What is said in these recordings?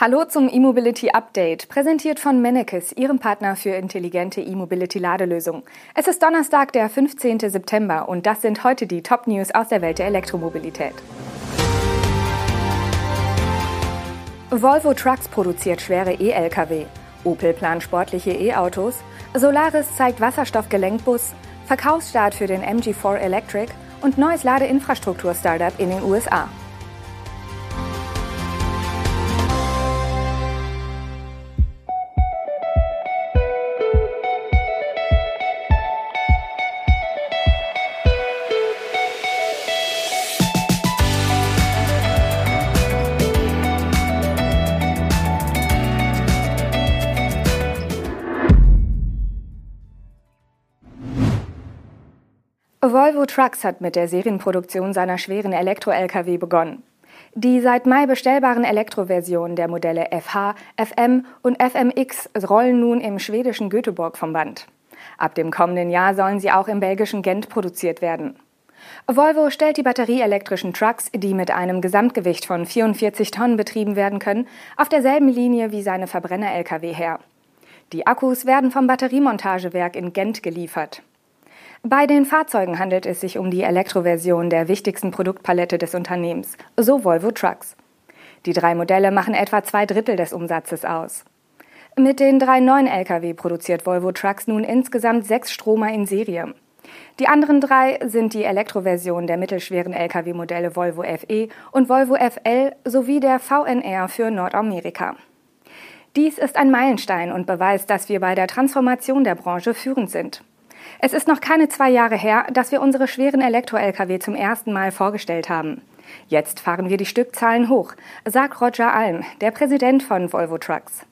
Hallo zum E-Mobility Update, präsentiert von Mennekes, Ihrem Partner für intelligente E-Mobility-Ladelösungen. Es ist Donnerstag, der 15. September und das sind heute die Top-News aus der Welt der Elektromobilität. Volvo Trucks produziert schwere E-Lkw. Opel plant sportliche E-Autos. Solaris zeigt Wasserstoffgelenkbus. Verkaufsstart für den MG4 Electric und neues Ladeinfrastruktur-Startup in den USA. Volvo Trucks hat mit der Serienproduktion seiner schweren Elektro-Lkw begonnen. Die seit Mai bestellbaren Elektroversionen der Modelle FH, FM und FMX rollen nun im schwedischen Göteborg vom Band. Ab dem kommenden Jahr sollen sie auch im belgischen Gent produziert werden. Volvo stellt die batterieelektrischen Trucks, die mit einem Gesamtgewicht von 44 Tonnen betrieben werden können, auf derselben Linie wie seine Verbrenner-Lkw her. Die Akkus werden vom Batteriemontagewerk in Gent geliefert. Bei den Fahrzeugen handelt es sich um die Elektroversion der wichtigsten Produktpalette des Unternehmens, so Volvo Trucks. Die drei Modelle machen etwa zwei Drittel des Umsatzes aus. Mit den drei neuen Lkw produziert Volvo Trucks nun insgesamt sechs Stromer in Serie. Die anderen drei sind die Elektroversion der mittelschweren Lkw-Modelle Volvo FE und Volvo FL sowie der VNR für Nordamerika. Dies ist ein Meilenstein und beweist, dass wir bei der Transformation der Branche führend sind. Es ist noch keine zwei Jahre her, dass wir unsere schweren Elektro-Lkw zum ersten Mal vorgestellt haben. Jetzt fahren wir die Stückzahlen hoch, sagt Roger Alm, der Präsident von Volvo Trucks.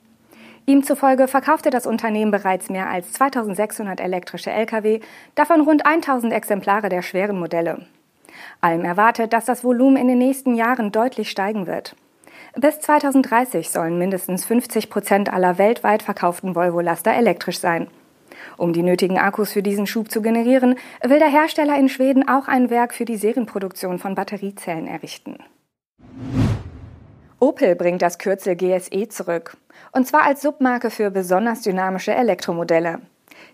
Ihm zufolge verkaufte das Unternehmen bereits mehr als 2600 elektrische Lkw, davon rund 1000 Exemplare der schweren Modelle. Alm erwartet, dass das Volumen in den nächsten Jahren deutlich steigen wird. Bis 2030 sollen mindestens 50 Prozent aller weltweit verkauften Volvo-Laster elektrisch sein. Um die nötigen Akkus für diesen Schub zu generieren, will der Hersteller in Schweden auch ein Werk für die Serienproduktion von Batteriezellen errichten. Opel bringt das Kürzel GSE zurück, und zwar als Submarke für besonders dynamische Elektromodelle.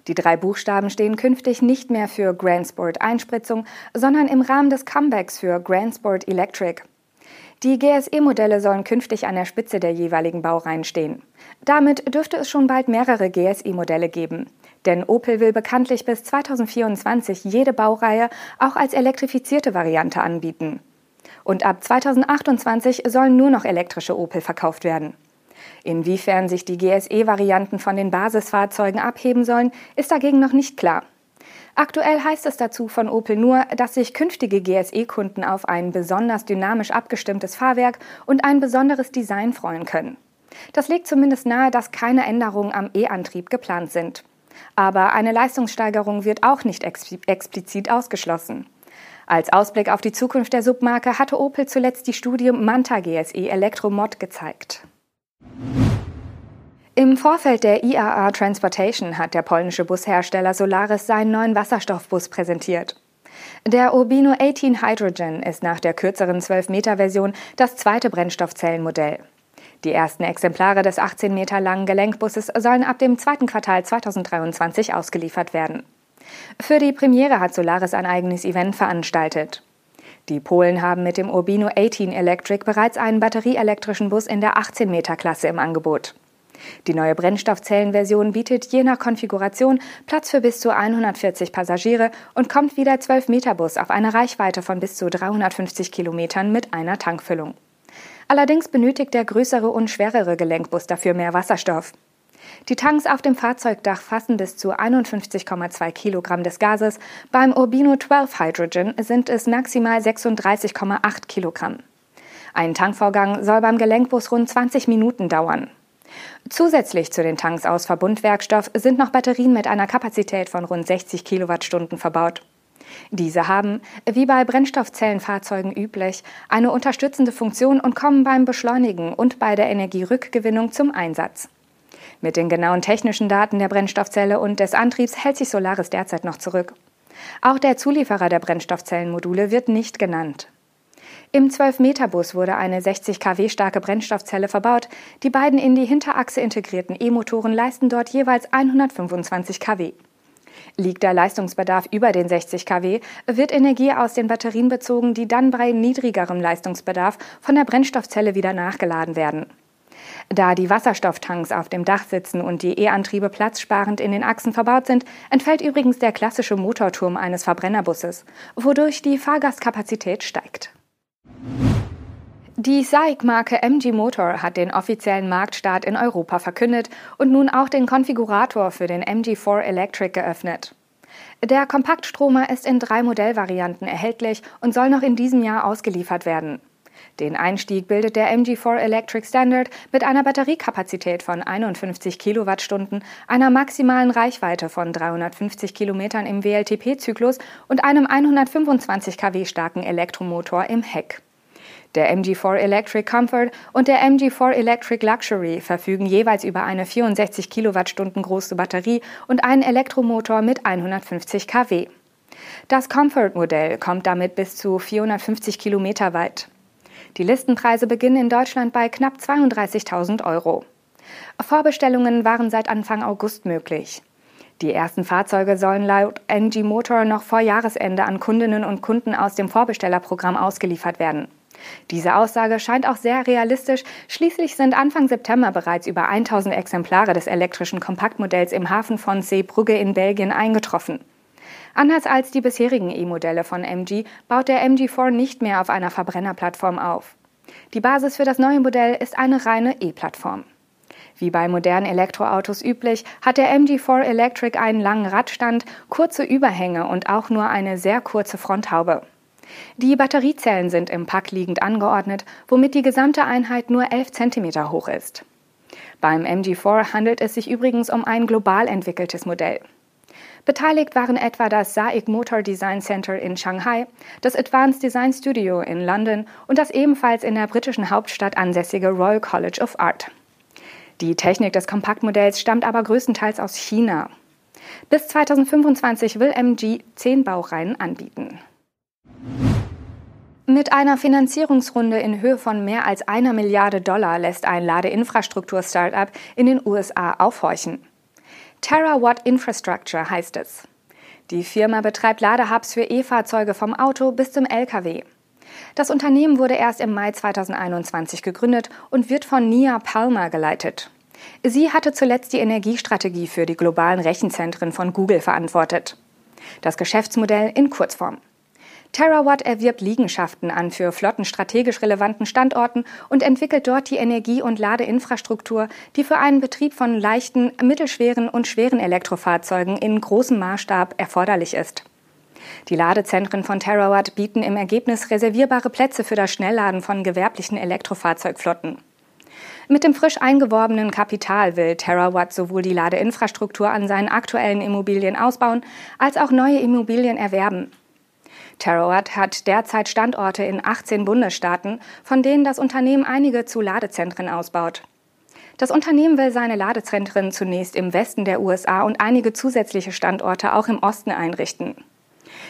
Die drei Buchstaben stehen künftig nicht mehr für Grand Sport Einspritzung, sondern im Rahmen des Comebacks für Grand Sport Electric. Die GSE-Modelle sollen künftig an der Spitze der jeweiligen Baureihen stehen. Damit dürfte es schon bald mehrere GSE-Modelle geben. Denn Opel will bekanntlich bis 2024 jede Baureihe auch als elektrifizierte Variante anbieten. Und ab 2028 sollen nur noch elektrische Opel verkauft werden. Inwiefern sich die GSE-Varianten von den Basisfahrzeugen abheben sollen, ist dagegen noch nicht klar. Aktuell heißt es dazu von Opel nur, dass sich künftige GSE-Kunden auf ein besonders dynamisch abgestimmtes Fahrwerk und ein besonderes Design freuen können. Das legt zumindest nahe, dass keine Änderungen am E-Antrieb geplant sind. Aber eine Leistungssteigerung wird auch nicht explizit ausgeschlossen. Als Ausblick auf die Zukunft der Submarke hatte Opel zuletzt die Studie Manta GSE Elektromod gezeigt. Im Vorfeld der IAA Transportation hat der polnische Bushersteller Solaris seinen neuen Wasserstoffbus präsentiert. Der Urbino 18 Hydrogen ist nach der kürzeren 12-Meter-Version das zweite Brennstoffzellenmodell. Die ersten Exemplare des 18 Meter langen Gelenkbusses sollen ab dem zweiten Quartal 2023 ausgeliefert werden. Für die Premiere hat Solaris ein eigenes Event veranstaltet. Die Polen haben mit dem Urbino 18 Electric bereits einen batterieelektrischen Bus in der 18 Meter Klasse im Angebot. Die neue Brennstoffzellenversion bietet je nach Konfiguration Platz für bis zu 140 Passagiere und kommt wie der 12 Meter Bus auf eine Reichweite von bis zu 350 Kilometern mit einer Tankfüllung. Allerdings benötigt der größere und schwerere Gelenkbus dafür mehr Wasserstoff. Die Tanks auf dem Fahrzeugdach fassen bis zu 51,2 Kilogramm des Gases. Beim Urbino 12 Hydrogen sind es maximal 36,8 Kilogramm. Ein Tankvorgang soll beim Gelenkbus rund 20 Minuten dauern. Zusätzlich zu den Tanks aus Verbundwerkstoff sind noch Batterien mit einer Kapazität von rund 60 Kilowattstunden verbaut. Diese haben, wie bei Brennstoffzellenfahrzeugen üblich, eine unterstützende Funktion und kommen beim Beschleunigen und bei der Energierückgewinnung zum Einsatz. Mit den genauen technischen Daten der Brennstoffzelle und des Antriebs hält sich Solaris derzeit noch zurück. Auch der Zulieferer der Brennstoffzellenmodule wird nicht genannt. Im 12-Meter-Bus wurde eine 60 kW starke Brennstoffzelle verbaut. Die beiden in die Hinterachse integrierten E-Motoren leisten dort jeweils 125 kW. Liegt der Leistungsbedarf über den 60 kW, wird Energie aus den Batterien bezogen, die dann bei niedrigerem Leistungsbedarf von der Brennstoffzelle wieder nachgeladen werden. Da die Wasserstofftanks auf dem Dach sitzen und die E-Antriebe platzsparend in den Achsen verbaut sind, entfällt übrigens der klassische Motorturm eines Verbrennerbusses, wodurch die Fahrgastkapazität steigt. Die SAIC-Marke MG Motor hat den offiziellen Marktstart in Europa verkündet und nun auch den Konfigurator für den MG4 Electric geöffnet. Der Kompaktstromer ist in drei Modellvarianten erhältlich und soll noch in diesem Jahr ausgeliefert werden. Den Einstieg bildet der MG4 Electric Standard mit einer Batteriekapazität von 51 Kilowattstunden, einer maximalen Reichweite von 350 Kilometern im WLTP-Zyklus und einem 125 kW starken Elektromotor im Heck. Der MG4 Electric Comfort und der MG4 Electric Luxury verfügen jeweils über eine 64 Kilowattstunden große Batterie und einen Elektromotor mit 150 kW. Das Comfort-Modell kommt damit bis zu 450 Kilometer weit. Die Listenpreise beginnen in Deutschland bei knapp 32.000 Euro. Vorbestellungen waren seit Anfang August möglich. Die ersten Fahrzeuge sollen laut NG Motor noch vor Jahresende an Kundinnen und Kunden aus dem Vorbestellerprogramm ausgeliefert werden. Diese Aussage scheint auch sehr realistisch. Schließlich sind Anfang September bereits über 1000 Exemplare des elektrischen Kompaktmodells im Hafen von Seebrugge in Belgien eingetroffen. Anders als die bisherigen E-Modelle von MG baut der MG4 nicht mehr auf einer Verbrennerplattform auf. Die Basis für das neue Modell ist eine reine E-Plattform. Wie bei modernen Elektroautos üblich, hat der MG4 Electric einen langen Radstand, kurze Überhänge und auch nur eine sehr kurze Fronthaube. Die Batteriezellen sind im Pack liegend angeordnet, womit die gesamte Einheit nur 11 cm hoch ist. Beim MG4 handelt es sich übrigens um ein global entwickeltes Modell. Beteiligt waren etwa das SAIC Motor Design Center in Shanghai, das Advanced Design Studio in London und das ebenfalls in der britischen Hauptstadt ansässige Royal College of Art. Die Technik des Kompaktmodells stammt aber größtenteils aus China. Bis 2025 will MG zehn Baureihen anbieten. Mit einer Finanzierungsrunde in Höhe von mehr als einer Milliarde Dollar lässt ein Ladeinfrastruktur-Startup in den USA aufhorchen. Terawatt Infrastructure heißt es. Die Firma betreibt Ladehubs für E-Fahrzeuge vom Auto bis zum Lkw. Das Unternehmen wurde erst im Mai 2021 gegründet und wird von Nia Palmer geleitet. Sie hatte zuletzt die Energiestrategie für die globalen Rechenzentren von Google verantwortet. Das Geschäftsmodell in Kurzform. Terawatt erwirbt Liegenschaften an für flottenstrategisch relevanten Standorten und entwickelt dort die Energie- und Ladeinfrastruktur, die für einen Betrieb von leichten, mittelschweren und schweren Elektrofahrzeugen in großem Maßstab erforderlich ist. Die Ladezentren von Terawatt bieten im Ergebnis reservierbare Plätze für das Schnellladen von gewerblichen Elektrofahrzeugflotten. Mit dem frisch eingeworbenen Kapital will Terawatt sowohl die Ladeinfrastruktur an seinen aktuellen Immobilien ausbauen, als auch neue Immobilien erwerben. Terawatt hat derzeit Standorte in 18 Bundesstaaten, von denen das Unternehmen einige zu Ladezentren ausbaut. Das Unternehmen will seine Ladezentren zunächst im Westen der USA und einige zusätzliche Standorte auch im Osten einrichten.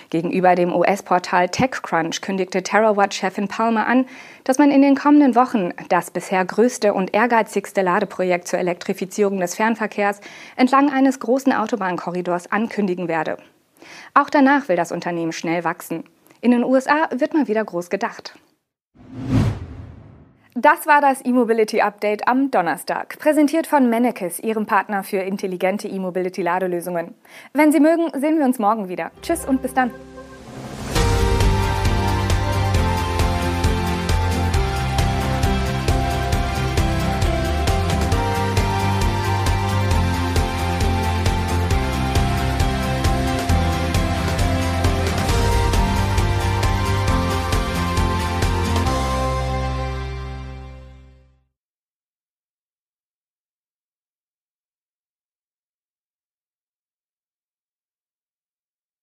Gegenüber dem US-Portal TechCrunch kündigte Terawatt-Chefin Palmer an, dass man in den kommenden Wochen das bisher größte und ehrgeizigste Ladeprojekt zur Elektrifizierung des Fernverkehrs entlang eines großen Autobahnkorridors ankündigen werde. Auch danach will das Unternehmen schnell wachsen. In den USA wird mal wieder groß gedacht. Das war das E-Mobility Update am Donnerstag, präsentiert von Mennekes, Ihrem Partner für intelligente E-Mobility-Ladelösungen. Wenn Sie mögen, sehen wir uns morgen wieder. Tschüss und bis dann.